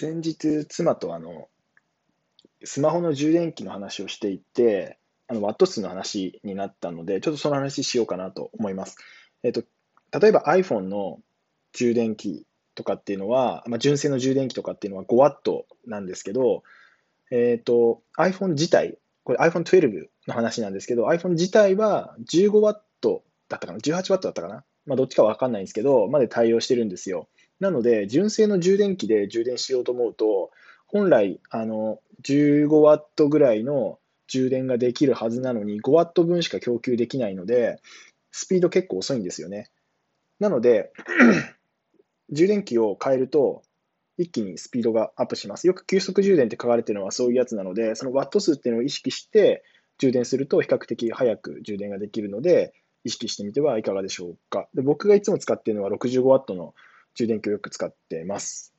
先日、妻とあのスマホの充電器の話をしていて、あのワット数の話になったので、ちょっとその話しようかなと思います。えっと、例えば iPhone の充電器とかっていうのは、まあ、純正の充電器とかっていうのは5ワットなんですけど、えっと、iPhone 自体、これ iPhone12 の話なんですけど、iPhone 自体は15ワットだったかな、18ワットだったかな、まあ、どっちかわかんないんですけど、まで対応してるんですよ。なので、純正の充電器で充電しようと思うと、本来、あの、15ワットぐらいの充電ができるはずなのに、5ワット分しか供給できないので、スピード結構遅いんですよね。なので、充電器を変えると、一気にスピードがアップします。よく急速充電って書かれてるのはそういうやつなので、そのワット数っていうのを意識して充電すると比較的早く充電ができるので、意識してみてはいかがでしょうか。で僕がいつも使っているのは65ワットの充電器をよく使ってます。